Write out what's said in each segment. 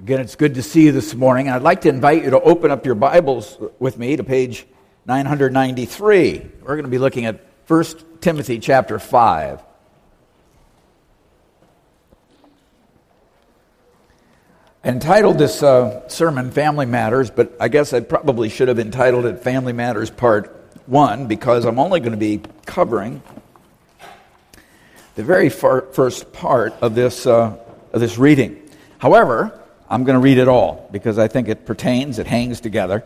Again, it's good to see you this morning. I'd like to invite you to open up your Bibles with me to page 993. We're going to be looking at 1 Timothy chapter 5. I entitled this uh, sermon Family Matters, but I guess I probably should have entitled it Family Matters Part 1 because I'm only going to be covering the very far, first part of this, uh, of this reading. However, I'm going to read it all because I think it pertains, it hangs together.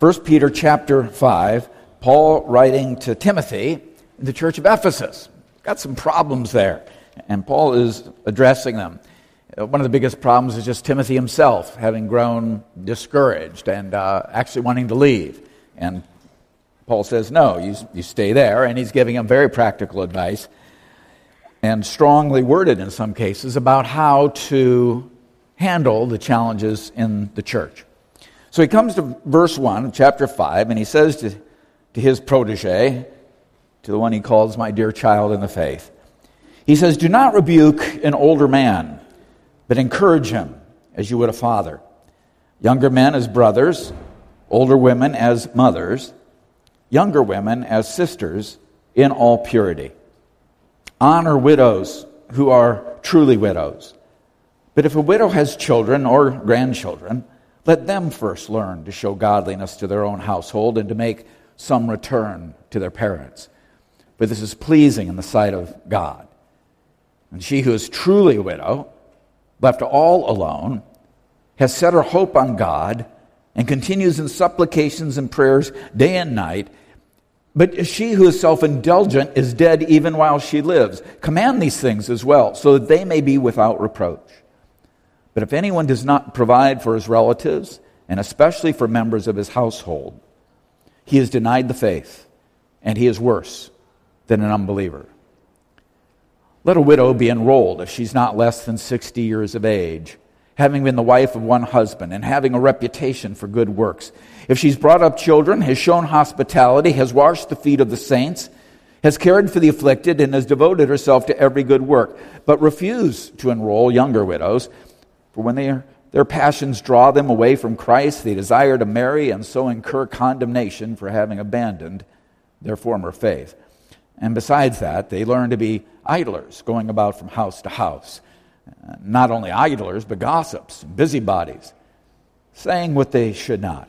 1 Peter chapter 5, Paul writing to Timothy in the church of Ephesus. Got some problems there, and Paul is addressing them. Uh, one of the biggest problems is just Timothy himself having grown discouraged and uh, actually wanting to leave. And Paul says, No, you, you stay there. And he's giving him very practical advice and strongly worded in some cases about how to handle the challenges in the church. So he comes to verse 1 of chapter 5, and he says to, to his protege, to the one he calls my dear child in the faith, he says, Do not rebuke an older man, but encourage him as you would a father. Younger men as brothers, older women as mothers, younger women as sisters in all purity. Honor widows who are truly widows but if a widow has children or grandchildren, let them first learn to show godliness to their own household and to make some return to their parents. For this is pleasing in the sight of God. And she who is truly a widow, left all alone, has set her hope on God and continues in supplications and prayers day and night. But she who is self indulgent is dead even while she lives. Command these things as well, so that they may be without reproach. But if anyone does not provide for his relatives, and especially for members of his household, he is denied the faith, and he is worse than an unbeliever. Let a widow be enrolled if she's not less than 60 years of age, having been the wife of one husband, and having a reputation for good works. If she's brought up children, has shown hospitality, has washed the feet of the saints, has cared for the afflicted, and has devoted herself to every good work, but refuse to enroll younger widows, for when they are, their passions draw them away from Christ, they desire to marry and so incur condemnation for having abandoned their former faith. And besides that, they learn to be idlers, going about from house to house. Uh, not only idlers, but gossips, busybodies, saying what they should not.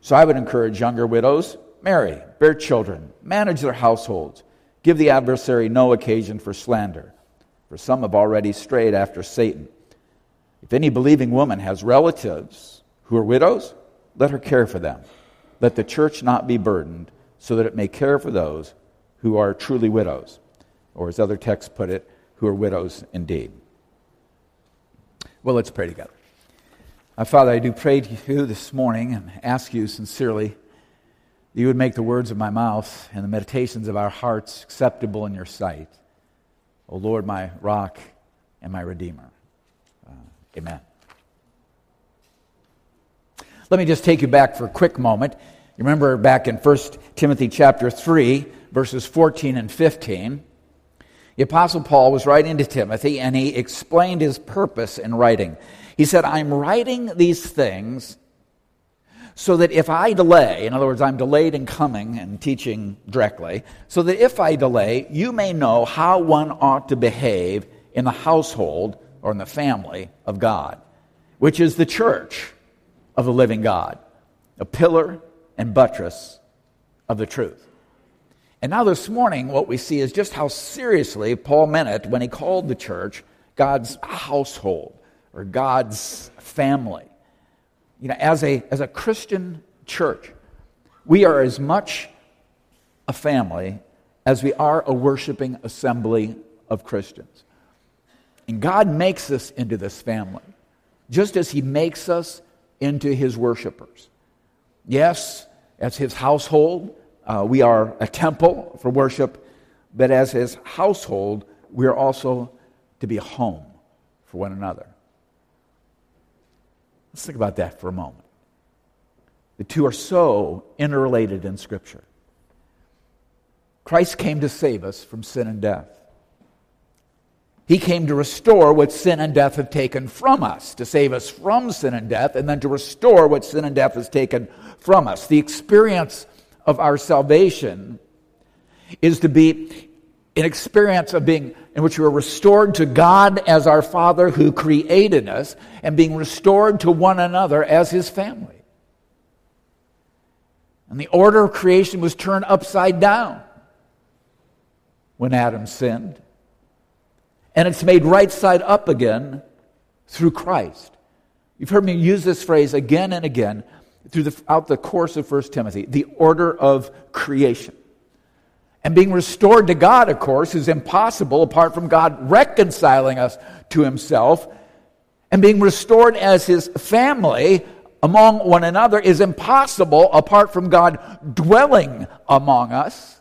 So I would encourage younger widows marry, bear children, manage their households, give the adversary no occasion for slander. For some have already strayed after Satan. If any believing woman has relatives who are widows, let her care for them. Let the church not be burdened, so that it may care for those who are truly widows, or as other texts put it, who are widows indeed. Well, let's pray together. Uh, Father, I do pray to you this morning and ask you sincerely that you would make the words of my mouth and the meditations of our hearts acceptable in your sight. O Lord, my rock and my redeemer. Amen. Let me just take you back for a quick moment. You remember back in 1 Timothy chapter 3, verses 14 and 15, the Apostle Paul was writing to Timothy and he explained his purpose in writing. He said, I'm writing these things so that if I delay, in other words, I'm delayed in coming and teaching directly, so that if I delay, you may know how one ought to behave in the household or in the family of God, which is the church of the living God, a pillar and buttress of the truth. And now, this morning, what we see is just how seriously Paul meant it when he called the church God's household or God's family. You know, as a, as a Christian church, we are as much a family as we are a worshiping assembly of Christians. And God makes us into this family, just as He makes us into His worshipers. Yes, as His household, uh, we are a temple for worship, but as His household, we are also to be a home for one another. Let's think about that for a moment. The two are so interrelated in Scripture. Christ came to save us from sin and death. He came to restore what sin and death have taken from us, to save us from sin and death, and then to restore what sin and death has taken from us. The experience of our salvation is to be an experience of being in which we are restored to God as our Father who created us and being restored to one another as his family. And the order of creation was turned upside down when Adam sinned and it's made right side up again through Christ. You've heard me use this phrase again and again throughout the course of 1 Timothy the order of creation. And being restored to God, of course, is impossible apart from God reconciling us to Himself. And being restored as His family among one another is impossible apart from God dwelling among us.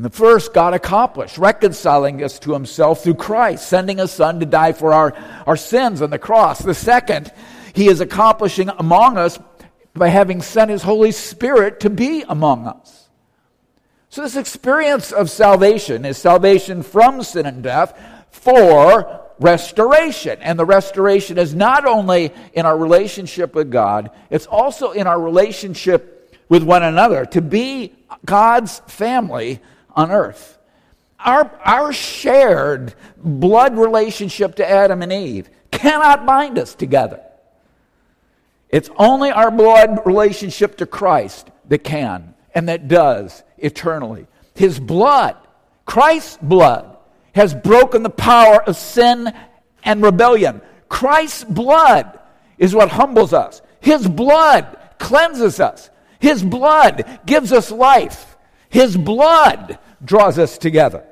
And the first, God accomplished, reconciling us to himself through Christ, sending his son to die for our, our sins on the cross. The second, he is accomplishing among us by having sent his Holy Spirit to be among us. So, this experience of salvation is salvation from sin and death for restoration. And the restoration is not only in our relationship with God, it's also in our relationship with one another. To be God's family on earth. Our, our shared blood relationship to Adam and Eve cannot bind us together. It's only our blood relationship to Christ that can and that does eternally. His blood, Christ's blood, has broken the power of sin and rebellion. Christ's blood is what humbles us. His blood cleanses us. His blood gives us life. His blood draws us together.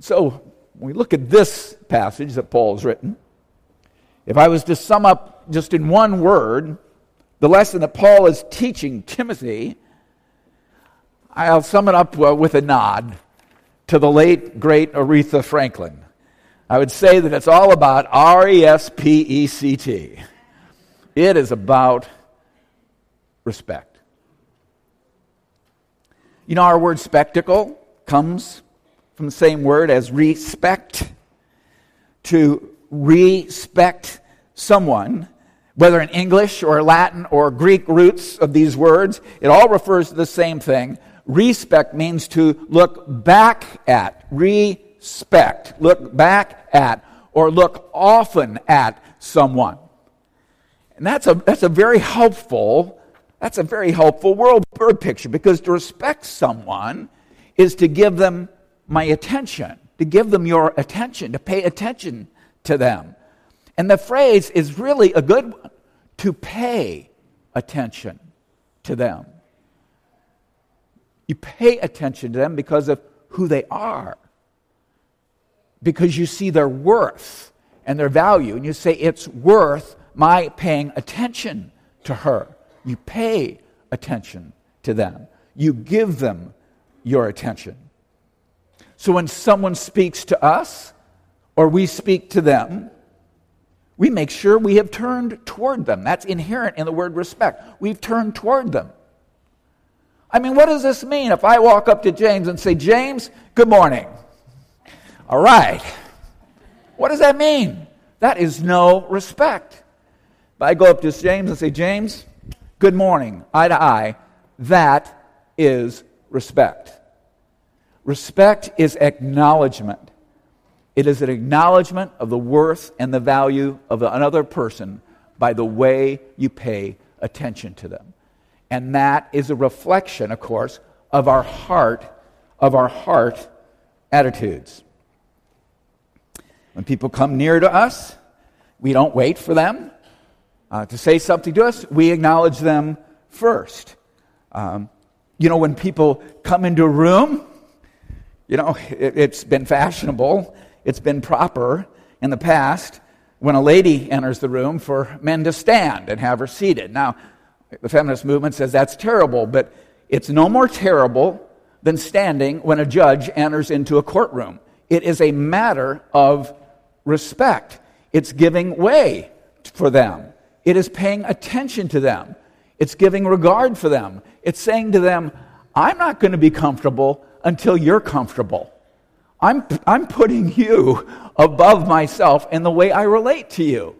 So, when we look at this passage that Paul's written, if I was to sum up just in one word the lesson that Paul is teaching Timothy, I'll sum it up uh, with a nod to the late, great Aretha Franklin. I would say that it's all about R E S P E C T. It is about respect. You know, our word spectacle comes from the same word as respect. To respect someone, whether in English or Latin or Greek roots of these words, it all refers to the same thing. Respect means to look back at, respect, look back at, or look often at someone. And that's a, that's a very helpful that's a very helpful world bird picture because to respect someone is to give them my attention, to give them your attention, to pay attention to them. And the phrase is really a good one to pay attention to them. You pay attention to them because of who they are, because you see their worth and their value, and you say, It's worth my paying attention to her. You pay attention to them, you give them your attention. So when someone speaks to us or we speak to them, we make sure we have turned toward them. That's inherent in the word respect. We've turned toward them. I mean, what does this mean if I walk up to James and say, James, good morning? All right. What does that mean? That is no respect. If I go up to James and say, James, good morning, eye to eye, that is respect. Respect is acknowledgement. It is an acknowledgement of the worth and the value of another person by the way you pay attention to them. And that is a reflection, of course, of our heart, of our heart attitudes. When people come near to us, we don't wait for them uh, to say something to us, we acknowledge them first. Um, you know, when people come into a room, you know, it, it's been fashionable, it's been proper in the past when a lady enters the room for men to stand and have her seated. Now, the feminist movement says that's terrible, but it's no more terrible than standing when a judge enters into a courtroom. It is a matter of respect, it's giving way for them. It is paying attention to them. It's giving regard for them. It's saying to them, I'm not going to be comfortable until you're comfortable. I'm, I'm putting you above myself in the way I relate to you.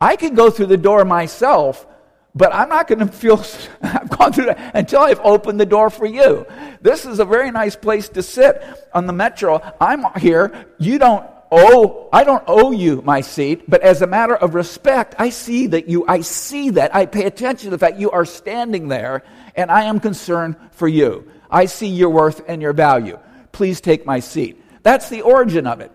I can go through the door myself, but I'm not going to feel I've gone through that until I've opened the door for you. This is a very nice place to sit on the metro. I'm here. You don't owe I don't owe you my seat, but as a matter of respect, I see that you I see that. I pay attention to the fact you are standing there and I am concerned for you. I see your worth and your value. Please take my seat. That's the origin of it.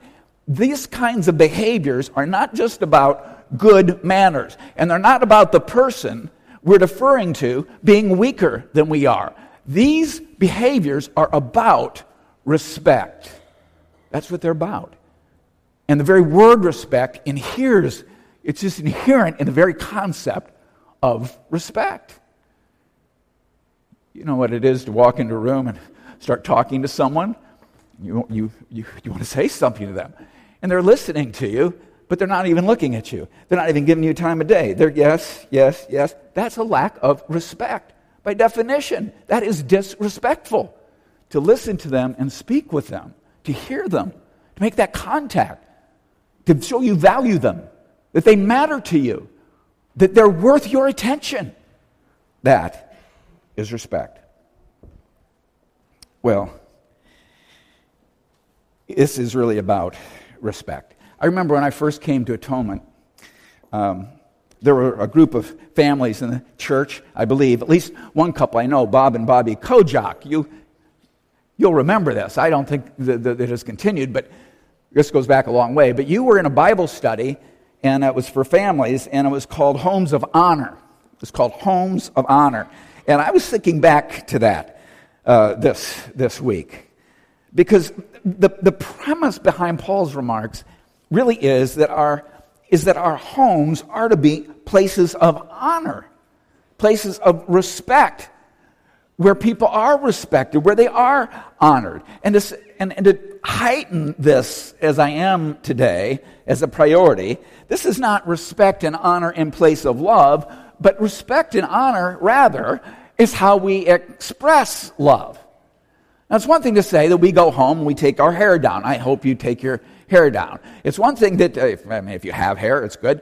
These kinds of behaviors are not just about good manners, and they're not about the person we're deferring to being weaker than we are. These behaviors are about respect. That's what they're about. And the very word respect inheres, it's just inherent in the very concept of respect. You know what it is to walk into a room and start talking to someone? You, you, you, you want to say something to them. And they're listening to you, but they're not even looking at you. They're not even giving you time of day. They're yes, yes, yes. That's a lack of respect. By definition, that is disrespectful. To listen to them and speak with them, to hear them, to make that contact, to show you value them, that they matter to you, that they're worth your attention. That is respect. Well, this is really about respect. I remember when I first came to Atonement, um, there were a group of families in the church, I believe, at least one couple I know, Bob and Bobby Kojak. You, you'll remember this. I don't think that, that it has continued, but this goes back a long way. But you were in a Bible study, and it was for families, and it was called Homes of Honor. It was called Homes of Honor. And I was thinking back to that uh, this, this week. Because the, the premise behind Paul's remarks really is that, our, is that our homes are to be places of honor, places of respect, where people are respected, where they are honored. And, this, and, and to heighten this as I am today as a priority, this is not respect and honor in place of love, but respect and honor, rather, is how we express love. Now, it's one thing to say that we go home and we take our hair down. I hope you take your hair down. It's one thing that, uh, I mean, if you have hair, it's good.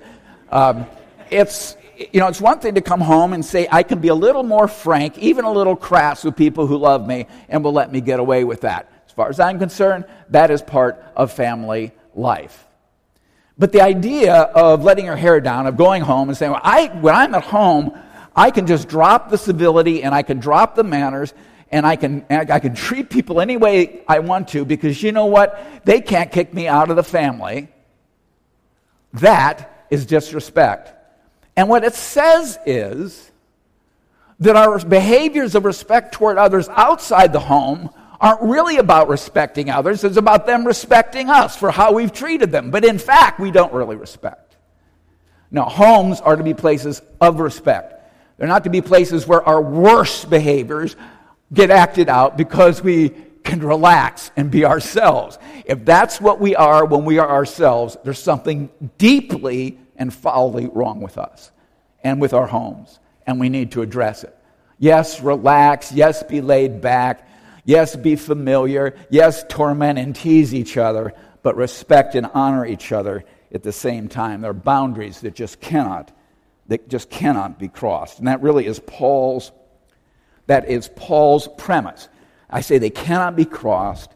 Um, it's, you know, it's one thing to come home and say, I can be a little more frank, even a little crass with people who love me and will let me get away with that. As far as I'm concerned, that is part of family life. But the idea of letting your hair down, of going home and saying, well, I, when I'm at home, I can just drop the civility and I can drop the manners and I can, I can treat people any way I want to because you know what? They can't kick me out of the family. That is disrespect. And what it says is that our behaviors of respect toward others outside the home aren't really about respecting others. It's about them respecting us for how we've treated them. But in fact, we don't really respect. No, homes are to be places of respect. They're not to be places where our worst behaviors get acted out because we can relax and be ourselves. If that's what we are when we are ourselves, there's something deeply and foully wrong with us and with our homes, and we need to address it. Yes, relax. Yes, be laid back. Yes, be familiar. Yes, torment and tease each other, but respect and honor each other at the same time. There are boundaries that just cannot that just cannot be crossed. And that really is Paul's that is Paul's premise. I say they cannot be crossed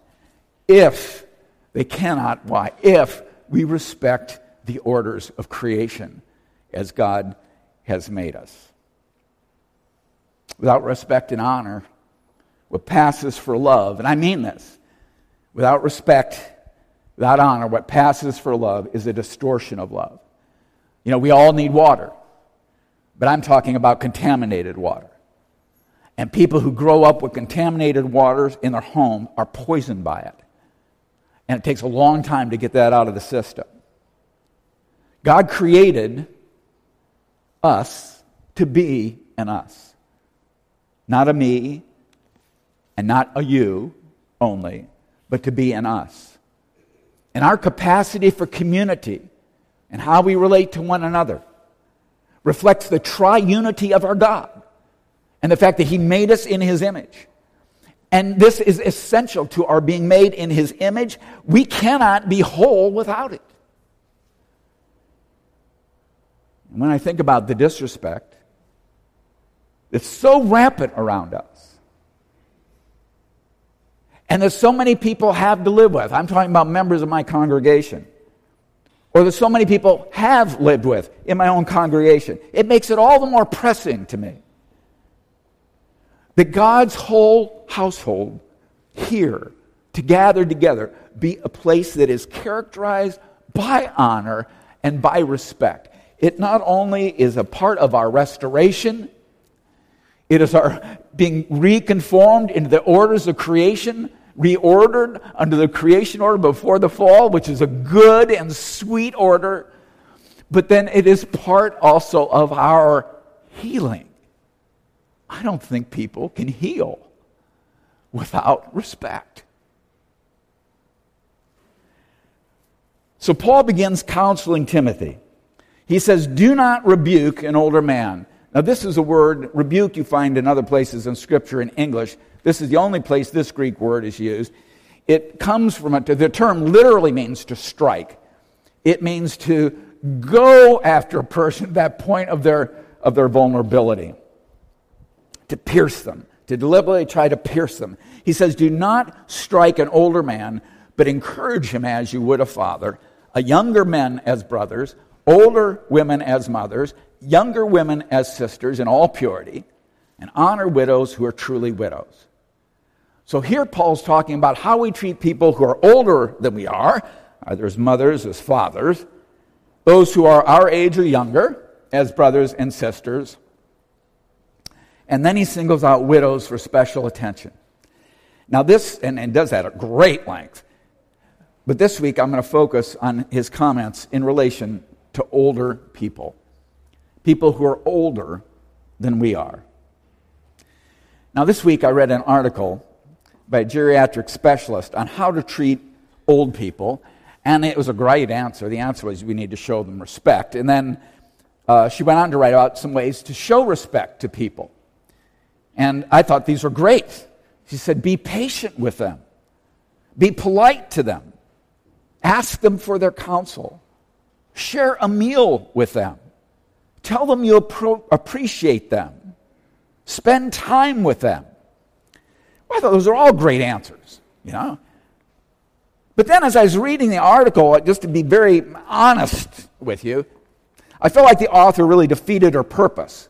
if they cannot, why? If we respect the orders of creation as God has made us. Without respect and honor, what passes for love, and I mean this, without respect, without honor, what passes for love is a distortion of love. You know, we all need water, but I'm talking about contaminated water. And people who grow up with contaminated waters in their home are poisoned by it. And it takes a long time to get that out of the system. God created us to be an us, not a me and not a you only, but to be in us. And our capacity for community and how we relate to one another reflects the triunity of our God and the fact that He made us in His image. And this is essential to our being made in his image. We cannot be whole without it. And when I think about the disrespect, it's so rampant around us. And that so many people have to live with. I'm talking about members of my congregation. Or that so many people have lived with in my own congregation. It makes it all the more pressing to me that God's whole household here to gather together be a place that is characterized by honor and by respect. It not only is a part of our restoration, it is our being reconformed into the orders of creation, reordered under the creation order before the fall, which is a good and sweet order. But then it is part also of our healing. I don't think people can heal without respect. So Paul begins counseling Timothy. He says, Do not rebuke an older man. Now, this is a word, rebuke, you find in other places in Scripture in English. This is the only place this Greek word is used. It comes from, a, the term literally means to strike. It means to go after a person at that point of their, of their vulnerability, to pierce them, to deliberately try to pierce them. He says, Do not strike an older man, but encourage him as you would a father, a younger men as brothers older women as mothers, younger women as sisters in all purity, and honor widows who are truly widows. So here Paul's talking about how we treat people who are older than we are, either as mothers, as fathers, those who are our age or younger, as brothers and sisters. And then he singles out widows for special attention. Now, this, and, and does that at great length. But this week I'm going to focus on his comments in relation to older people, people who are older than we are. Now, this week I read an article by a geriatric specialist on how to treat old people, and it was a great answer. The answer was we need to show them respect. And then uh, she went on to write about some ways to show respect to people. And I thought these were great. She said, Be patient with them, be polite to them, ask them for their counsel. Share a meal with them. Tell them you appreciate them. Spend time with them. Well, I thought those are all great answers, you know. But then as I was reading the article, uh, just to be very honest with you, I felt like the author really defeated her purpose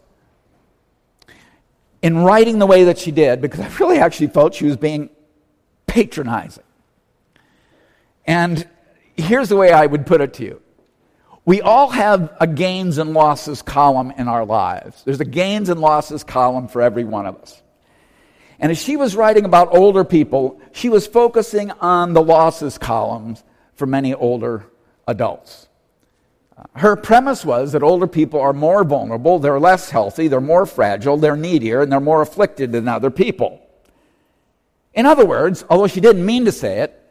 in writing the way that she did because I really actually felt she was being patronizing. And here's the way I would put it to you we all have a gains and losses column in our lives. There's a gains and losses column for every one of us. And as she was writing about older people, she was focusing on the losses columns for many older adults. Uh, her premise was that older people are more vulnerable, they're less healthy, they're more fragile, they're needier, and they're more afflicted than other people. In other words, although she didn't mean to say it,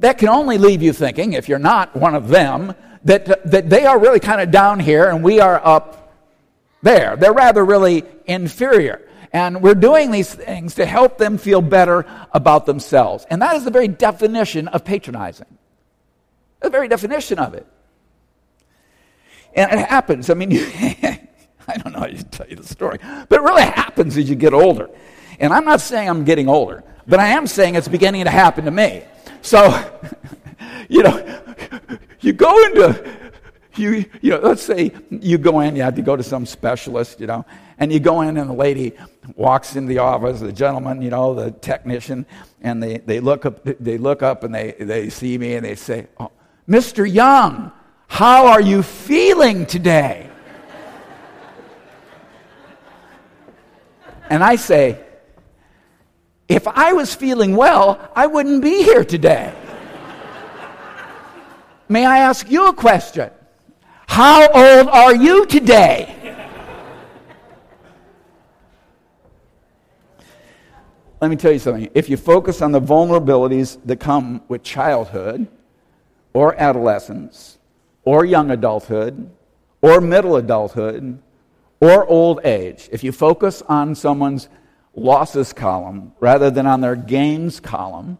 that can only leave you thinking, if you're not one of them, that, that they are really kind of down here and we are up there. They're rather really inferior. And we're doing these things to help them feel better about themselves. And that is the very definition of patronizing. The very definition of it. And it happens. I mean, I don't know how to tell you the story, but it really happens as you get older. And I'm not saying I'm getting older, but I am saying it's beginning to happen to me. So, you know, you go into, you, you know, let's say you go in, you have to go to some specialist, you know, and you go in and the lady walks in the office, the gentleman, you know, the technician, and they, they, look, up, they look up and they, they see me and they say, oh, Mr. Young, how are you feeling today? and I say, if I was feeling well, I wouldn't be here today. May I ask you a question? How old are you today? Let me tell you something. If you focus on the vulnerabilities that come with childhood, or adolescence, or young adulthood, or middle adulthood, or old age, if you focus on someone's losses column rather than on their gains column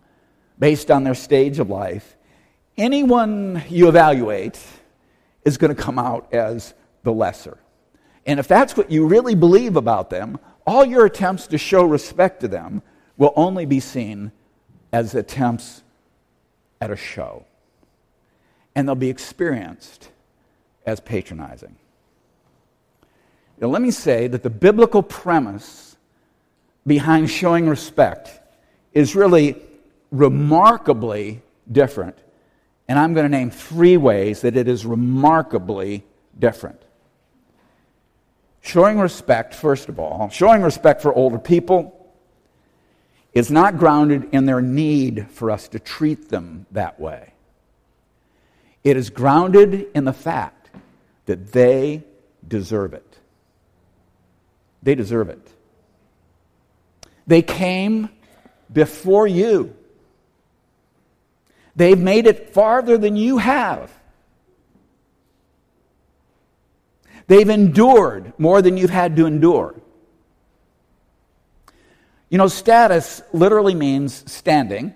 based on their stage of life, anyone you evaluate is going to come out as the lesser. And if that's what you really believe about them, all your attempts to show respect to them will only be seen as attempts at a show. And they'll be experienced as patronizing. Now, let me say that the biblical premise behind showing respect is really remarkably different. And I'm going to name three ways that it is remarkably different. Showing respect, first of all, showing respect for older people is not grounded in their need for us to treat them that way. It is grounded in the fact that they deserve it. They deserve it. They came before you. They've made it farther than you have. They've endured more than you've had to endure. You know, status literally means standing.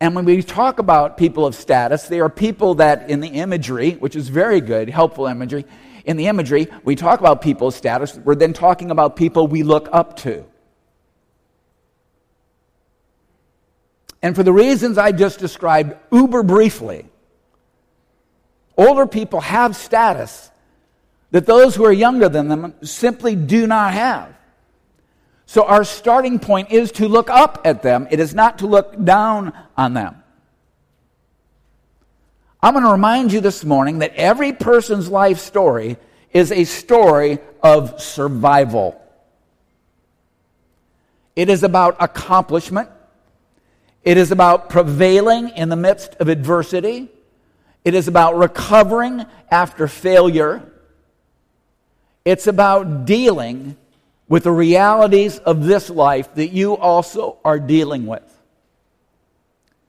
And when we talk about people of status, they are people that, in the imagery, which is very good, helpful imagery, in the imagery, we talk about people of status, we're then talking about people we look up to. And for the reasons I just described uber briefly, older people have status that those who are younger than them simply do not have. So our starting point is to look up at them, it is not to look down on them. I'm going to remind you this morning that every person's life story is a story of survival. It is about accomplishment. It is about prevailing in the midst of adversity. It is about recovering after failure. It's about dealing with the realities of this life that you also are dealing with.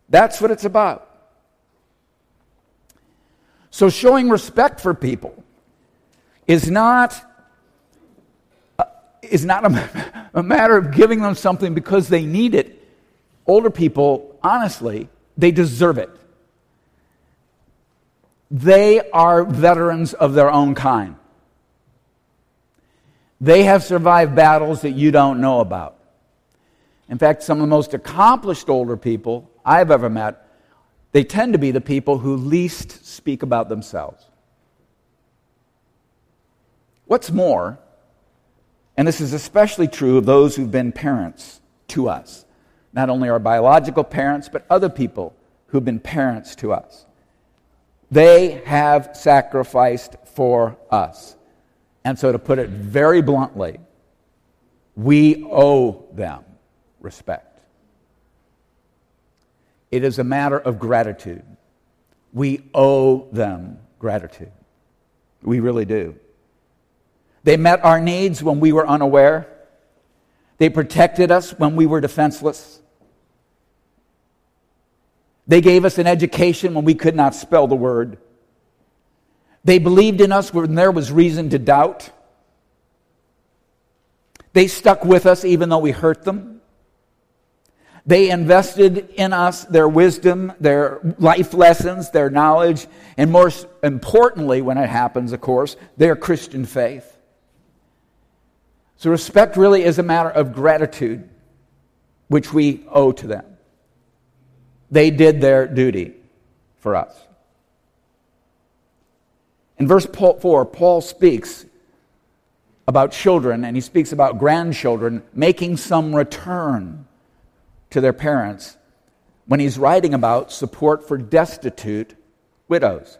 That's what it's about. So, showing respect for people is not, uh, is not a, a matter of giving them something because they need it. Older people, honestly, they deserve it. They are veterans of their own kind. They have survived battles that you don't know about. In fact, some of the most accomplished older people I've ever met, they tend to be the people who least speak about themselves. What's more, and this is especially true of those who've been parents to us, not only our biological parents, but other people who've been parents to us. They have sacrificed for us. And so, to put it very bluntly, we owe them respect. It is a matter of gratitude. We owe them gratitude. We really do. They met our needs when we were unaware. They protected us when we were defenseless. They gave us an education when we could not spell the word. They believed in us when there was reason to doubt. They stuck with us even though we hurt them. They invested in us their wisdom, their life lessons, their knowledge, and more importantly, when it happens, of course, their Christian faith. So, respect really is a matter of gratitude, which we owe to them. They did their duty for us. In verse 4, Paul speaks about children and he speaks about grandchildren making some return to their parents when he's writing about support for destitute widows.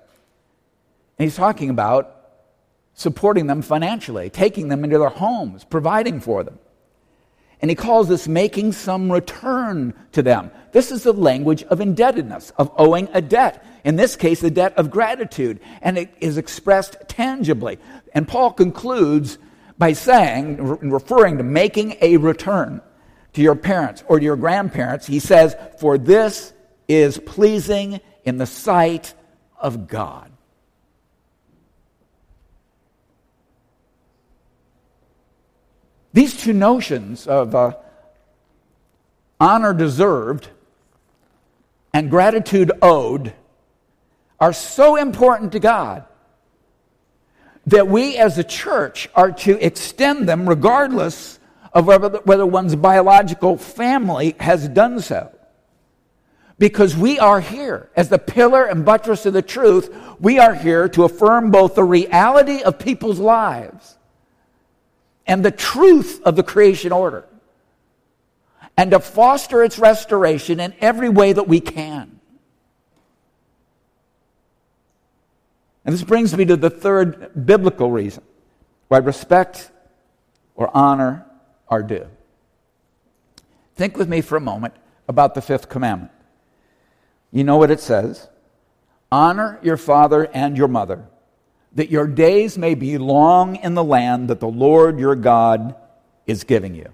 And he's talking about supporting them financially, taking them into their homes, providing for them. And he calls this making some return to them. This is the language of indebtedness, of owing a debt. In this case, the debt of gratitude. And it is expressed tangibly. And Paul concludes by saying, referring to making a return to your parents or to your grandparents, he says, For this is pleasing in the sight of God. These two notions of uh, honor deserved and gratitude owed are so important to God that we as a church are to extend them regardless of whether one's biological family has done so. Because we are here as the pillar and buttress of the truth, we are here to affirm both the reality of people's lives and the truth of the creation order and to foster its restoration in every way that we can. And this brings me to the third biblical reason why respect or honor are due. Think with me for a moment about the fifth commandment. You know what it says Honor your father and your mother, that your days may be long in the land that the Lord your God is giving you.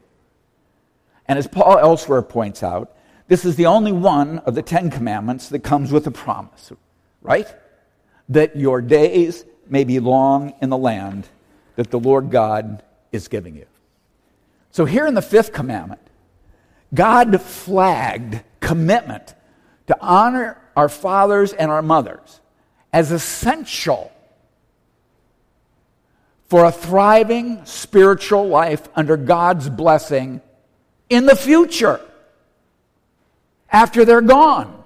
And as Paul elsewhere points out, this is the only one of the Ten Commandments that comes with a promise, right? That your days may be long in the land that the Lord God is giving you. So, here in the fifth commandment, God flagged commitment to honor our fathers and our mothers as essential for a thriving spiritual life under God's blessing in the future after they're gone.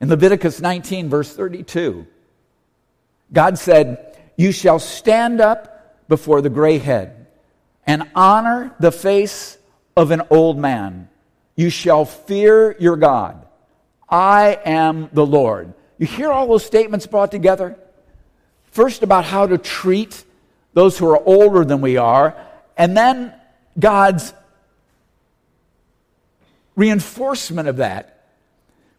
In Leviticus 19, verse 32, God said, You shall stand up before the gray head and honor the face of an old man you shall fear your God. I am the Lord. You hear all those statements brought together? First, about how to treat those who are older than we are, and then God's reinforcement of that.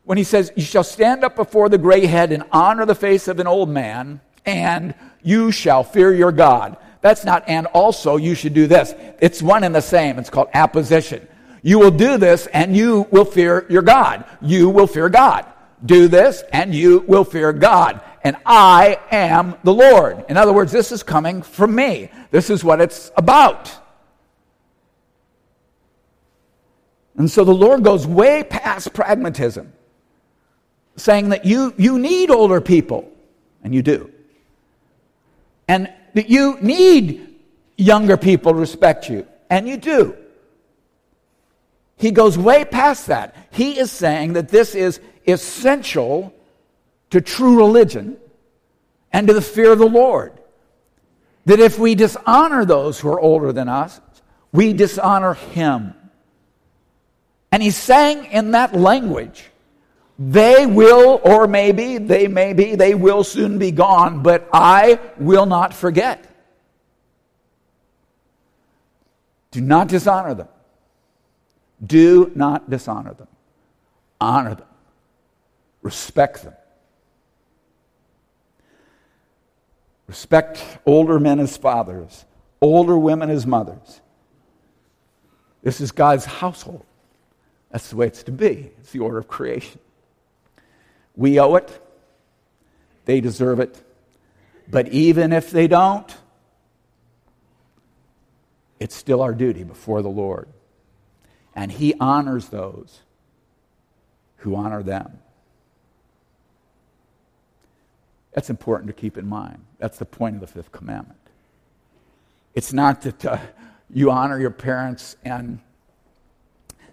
When he says, You shall stand up before the gray head and honor the face of an old man, and you shall fear your God. That's not, and also you should do this. It's one and the same. It's called apposition. You will do this and you will fear your God. You will fear God. Do this and you will fear God. And I am the Lord. In other words, this is coming from me. This is what it's about. And so the Lord goes way past pragmatism, saying that you, you need older people, and you do. And that you need younger people to respect you, and you do. He goes way past that. He is saying that this is essential to true religion and to the fear of the Lord. That if we dishonor those who are older than us, we dishonor Him. And he's saying in that language, they will, or maybe, they may be, they will soon be gone, but I will not forget. Do not dishonor them. Do not dishonor them. Honor them. Respect them. Respect older men as fathers, older women as mothers. This is God's household. That's the way it's to be. It's the order of creation. We owe it, they deserve it. But even if they don't, it's still our duty before the Lord and he honors those who honor them. That's important to keep in mind. That's the point of the fifth commandment. It's not that uh, you honor your parents and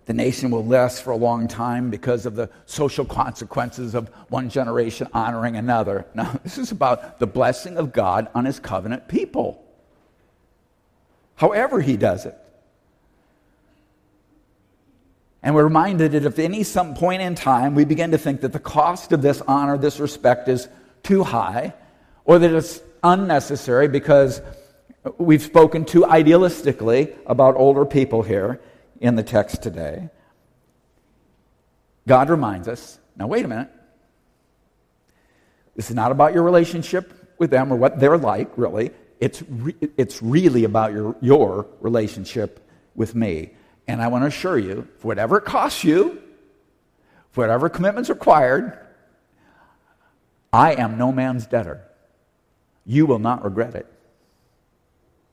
the nation will last for a long time because of the social consequences of one generation honoring another. No, this is about the blessing of God on his covenant people. However, he does it. And we're reminded that if any some point in time we begin to think that the cost of this honor, this respect is too high, or that it's unnecessary because we've spoken too idealistically about older people here in the text today, God reminds us now, wait a minute. This is not about your relationship with them or what they're like, really. It's, re- it's really about your, your relationship with me. And I want to assure you, for whatever it costs you, for whatever commitment's required, I am no man's debtor. You will not regret it.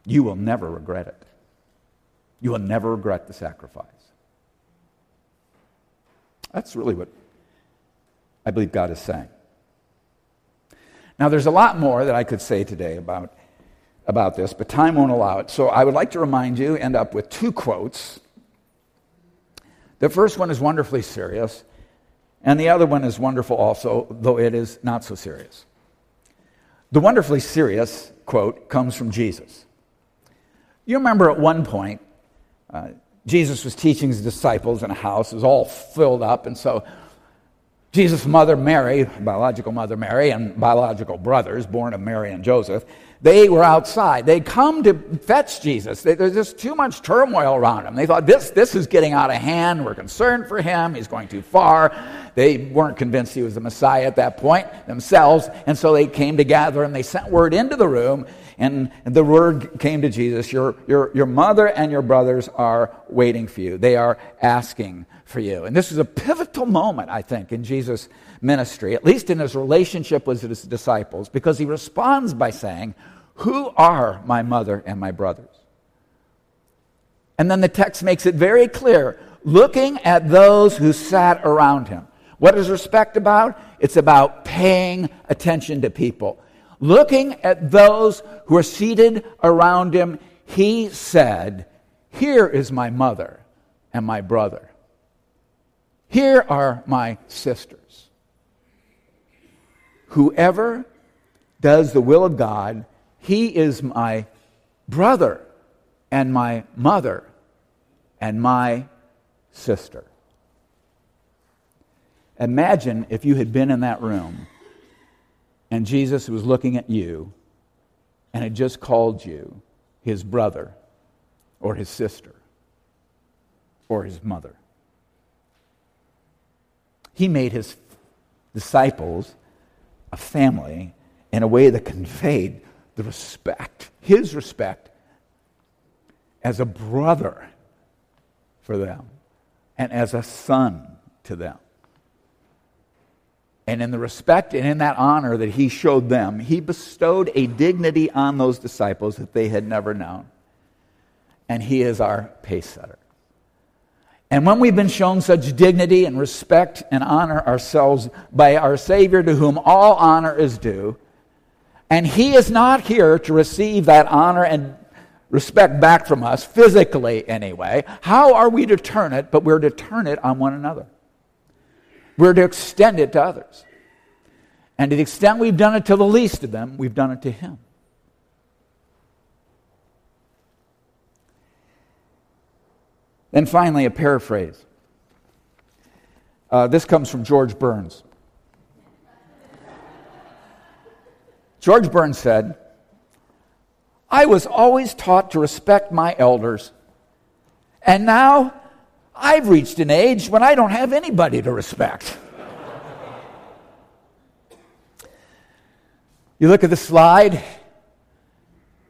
you will never regret it. You will never regret the sacrifice. That's really what I believe God is saying. Now, there's a lot more that I could say today about, about this, but time won't allow it. So I would like to remind you, end up with two quotes. The first one is wonderfully serious, and the other one is wonderful also, though it is not so serious. The wonderfully serious quote comes from Jesus. You remember at one point, uh, Jesus was teaching his disciples in a house. It was all filled up. And so Jesus' mother Mary, biological mother Mary, and biological brothers, born of Mary and Joseph, they were outside. They'd come to fetch Jesus. There's just too much turmoil around him. They thought, this, this is getting out of hand. We're concerned for him. He's going too far. They weren't convinced he was the Messiah at that point themselves. And so they came together and they sent word into the room. And the word came to Jesus your, your, your mother and your brothers are waiting for you. They are asking for you. And this is a pivotal moment, I think, in Jesus' ministry, at least in his relationship with his disciples, because he responds by saying, Who are my mother and my brothers? And then the text makes it very clear looking at those who sat around him. What is respect about? It's about paying attention to people. Looking at those who are seated around him, he said, Here is my mother and my brother. Here are my sisters. Whoever does the will of God, he is my brother and my mother and my sister. Imagine if you had been in that room and Jesus was looking at you and had just called you his brother or his sister or his mother. He made his disciples a family in a way that conveyed the respect, his respect as a brother for them and as a son to them. And in the respect and in that honor that he showed them, he bestowed a dignity on those disciples that they had never known. And he is our pace setter. And when we've been shown such dignity and respect and honor ourselves by our Savior, to whom all honor is due, and He is not here to receive that honor and respect back from us, physically anyway, how are we to turn it? But we're to turn it on one another. We're to extend it to others. And to the extent we've done it to the least of them, we've done it to Him. Then finally, a paraphrase. Uh, this comes from George Burns. George Burns said, I was always taught to respect my elders, and now I've reached an age when I don't have anybody to respect. you look at the slide,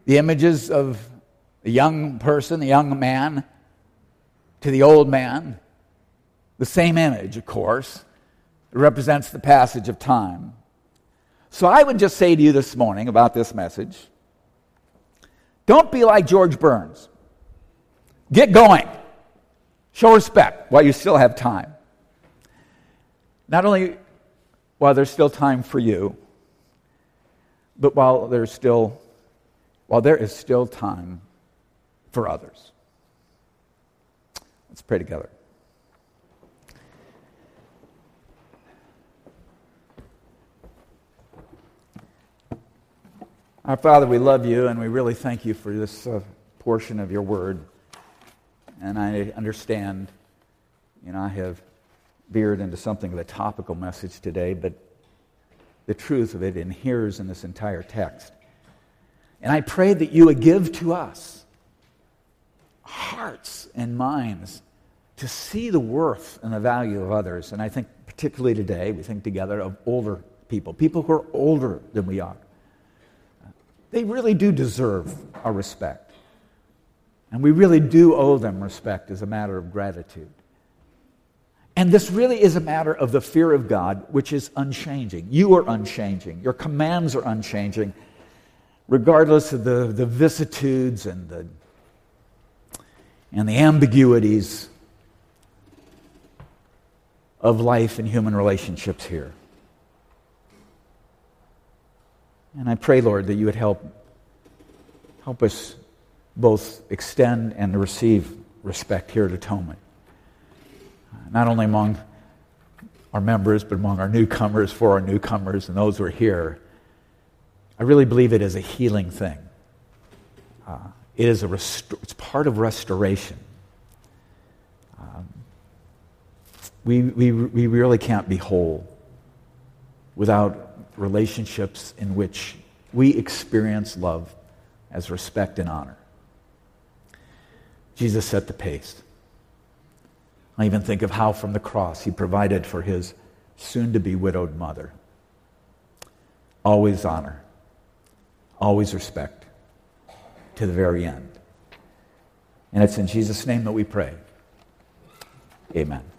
the images of a young person, a young man, to the old man. The same image, of course. Represents the passage of time. So I would just say to you this morning about this message don't be like George Burns. Get going. Show respect while you still have time. Not only while there's still time for you, but while there's still while there is still time for others. Let's pray together. Our Father, we love you and we really thank you for this uh, portion of your word. And I understand, you know, I have veered into something of a topical message today, but the truth of it inheres in this entire text. And I pray that you would give to us hearts and minds to see the worth and the value of others. And I think, particularly today, we think together of older people, people who are older than we are. They really do deserve our respect. And we really do owe them respect as a matter of gratitude. And this really is a matter of the fear of God, which is unchanging. You are unchanging. Your commands are unchanging. regardless of the, the vicissitudes and the, and the ambiguities of life and human relationships here. And I pray, Lord, that you would help, help us both extend and receive respect here at Atonement. Not only among our members, but among our newcomers, for our newcomers and those who are here. I really believe it is a healing thing. Uh, it is a rest- it's part of restoration. Um, we, we, we really can't be whole without relationships in which we experience love as respect and honor. Jesus set the pace. I even think of how from the cross he provided for his soon to be widowed mother. Always honor, always respect to the very end. And it's in Jesus' name that we pray. Amen.